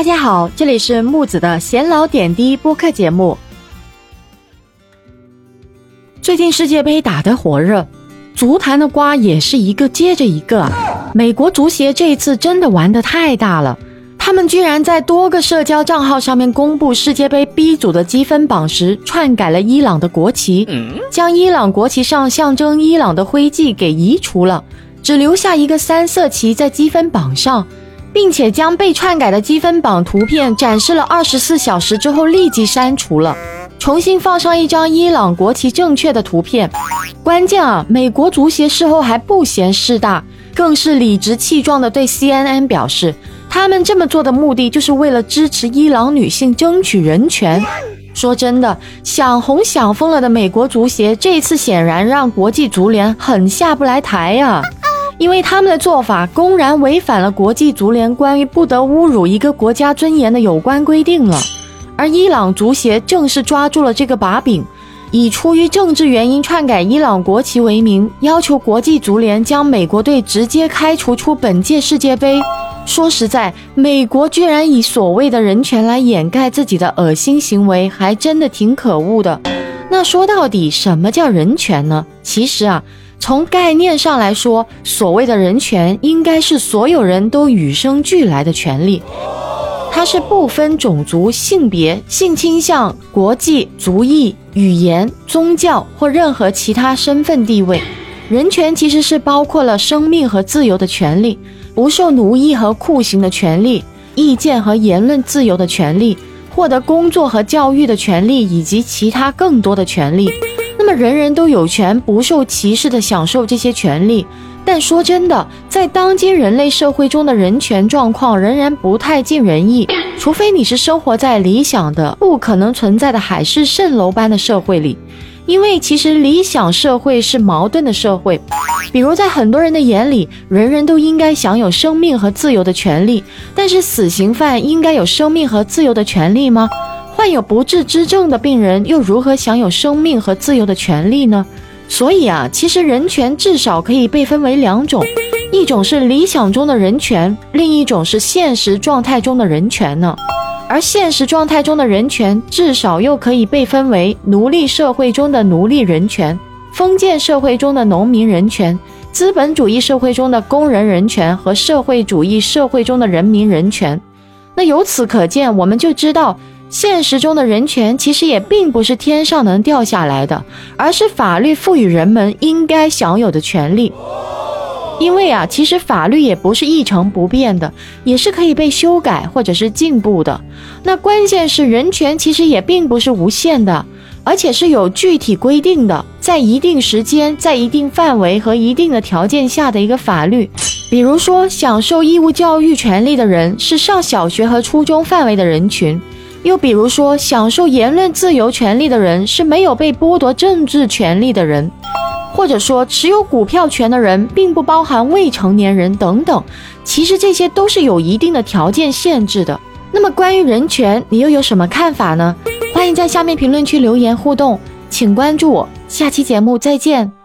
大家好，这里是木子的闲聊点滴播客节目。最近世界杯打得火热，足坛的瓜也是一个接着一个。美国足协这一次真的玩的太大了，他们居然在多个社交账号上面公布世界杯 B 组的积分榜时，篡改了伊朗的国旗，将伊朗国旗上象征伊朗的徽记给移除了，只留下一个三色旗在积分榜上。并且将被篡改的积分榜图片展示了二十四小时之后立即删除了，重新放上一张伊朗国旗正确的图片。关键啊，美国足协事后还不嫌事大，更是理直气壮地对 CNN 表示，他们这么做的目的就是为了支持伊朗女性争取人权。说真的，想红想疯了的美国足协，这次显然让国际足联很下不来台呀。因为他们的做法公然违反了国际足联关于不得侮辱一个国家尊严的有关规定了，而伊朗足协正是抓住了这个把柄，以出于政治原因篡改伊朗国旗为名，要求国际足联将美国队直接开除出本届世界杯。说实在，美国居然以所谓的人权来掩盖自己的恶心行为，还真的挺可恶的。那说到底，什么叫人权呢？其实啊。从概念上来说，所谓的人权应该是所有人都与生俱来的权利，它是不分种族、性别、性倾向、国际、族裔、语言、宗教或任何其他身份地位。人权其实是包括了生命和自由的权利，不受奴役和酷刑的权利，意见和言论自由的权利，获得工作和教育的权利，以及其他更多的权利。人人都有权不受歧视的享受这些权利，但说真的，在当今人类社会中的人权状况仍然不太尽人意，除非你是生活在理想的、不可能存在的海市蜃楼般的社会里，因为其实理想社会是矛盾的社会，比如在很多人的眼里，人人都应该享有生命和自由的权利，但是死刑犯应该有生命和自由的权利吗？患有不治之症的病人又如何享有生命和自由的权利呢？所以啊，其实人权至少可以被分为两种，一种是理想中的人权，另一种是现实状态中的人权呢。而现实状态中的人权至少又可以被分为奴隶社会中的奴隶人权、封建社会中的农民人权、资本主义社会中的工人人权和社会主义社会中的人民人权。那由此可见，我们就知道。现实中的人权其实也并不是天上能掉下来的，而是法律赋予人们应该享有的权利。因为啊，其实法律也不是一成不变的，也是可以被修改或者是进步的。那关键是人权其实也并不是无限的，而且是有具体规定的，在一定时间、在一定范围和一定的条件下的一个法律。比如说，享受义务教育权利的人是上小学和初中范围的人群。又比如说，享受言论自由权利的人是没有被剥夺政治权利的人，或者说持有股票权的人并不包含未成年人等等。其实这些都是有一定的条件限制的。那么关于人权，你又有什么看法呢？欢迎在下面评论区留言互动，请关注我，下期节目再见。